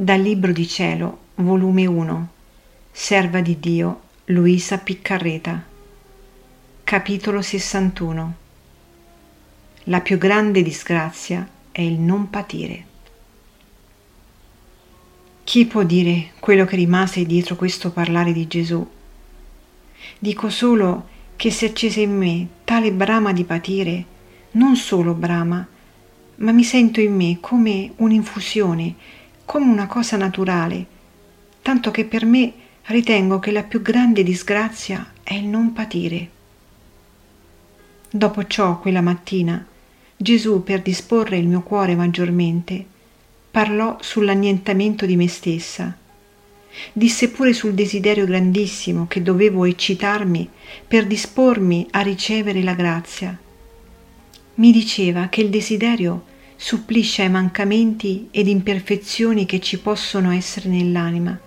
Dal Libro di Cielo, volume 1, Serva di Dio, Luisa Piccarreta. Capitolo 61. La più grande disgrazia è il non patire. Chi può dire quello che rimase dietro questo parlare di Gesù? Dico solo che si accese in me tale brama di patire, non solo brama, ma mi sento in me come un'infusione come una cosa naturale, tanto che per me ritengo che la più grande disgrazia è il non patire. Dopo ciò, quella mattina, Gesù, per disporre il mio cuore maggiormente, parlò sull'annientamento di me stessa. Disse pure sul desiderio grandissimo che dovevo eccitarmi per dispormi a ricevere la grazia. Mi diceva che il desiderio supplisce ai mancamenti ed imperfezioni che ci possono essere nell'anima.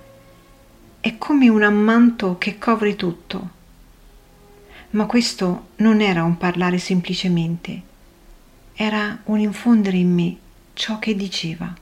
È come un ammanto che copre tutto. Ma questo non era un parlare semplicemente, era un infondere in me ciò che diceva.